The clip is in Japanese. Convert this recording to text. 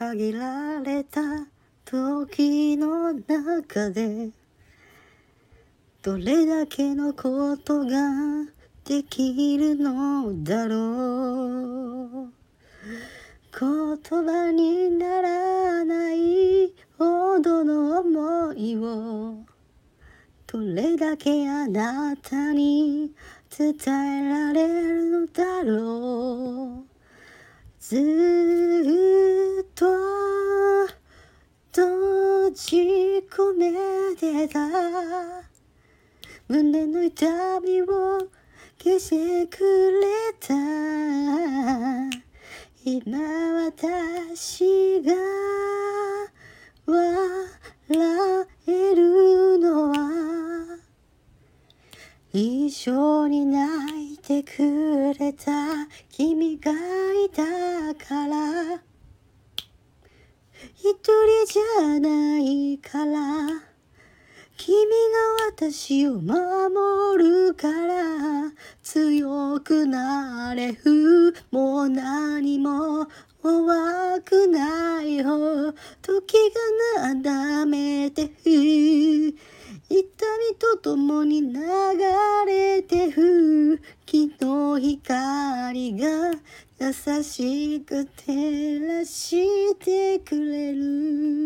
限られた時の中でどれだけのことができるのだろう。言葉にならないほどの思いをどれだけあなたに伝えられるのだろう。ずっと閉じ込めてた。胸の痛みを消してくれた。今私が笑えるのは。一緒に泣いてくれた君がいたから。一人じゃない。から君が私を守るから強くなれふもう何も怖くないよ時がなだめてふ痛みとともに流れてふ昨日光が優しく照らしてくれる。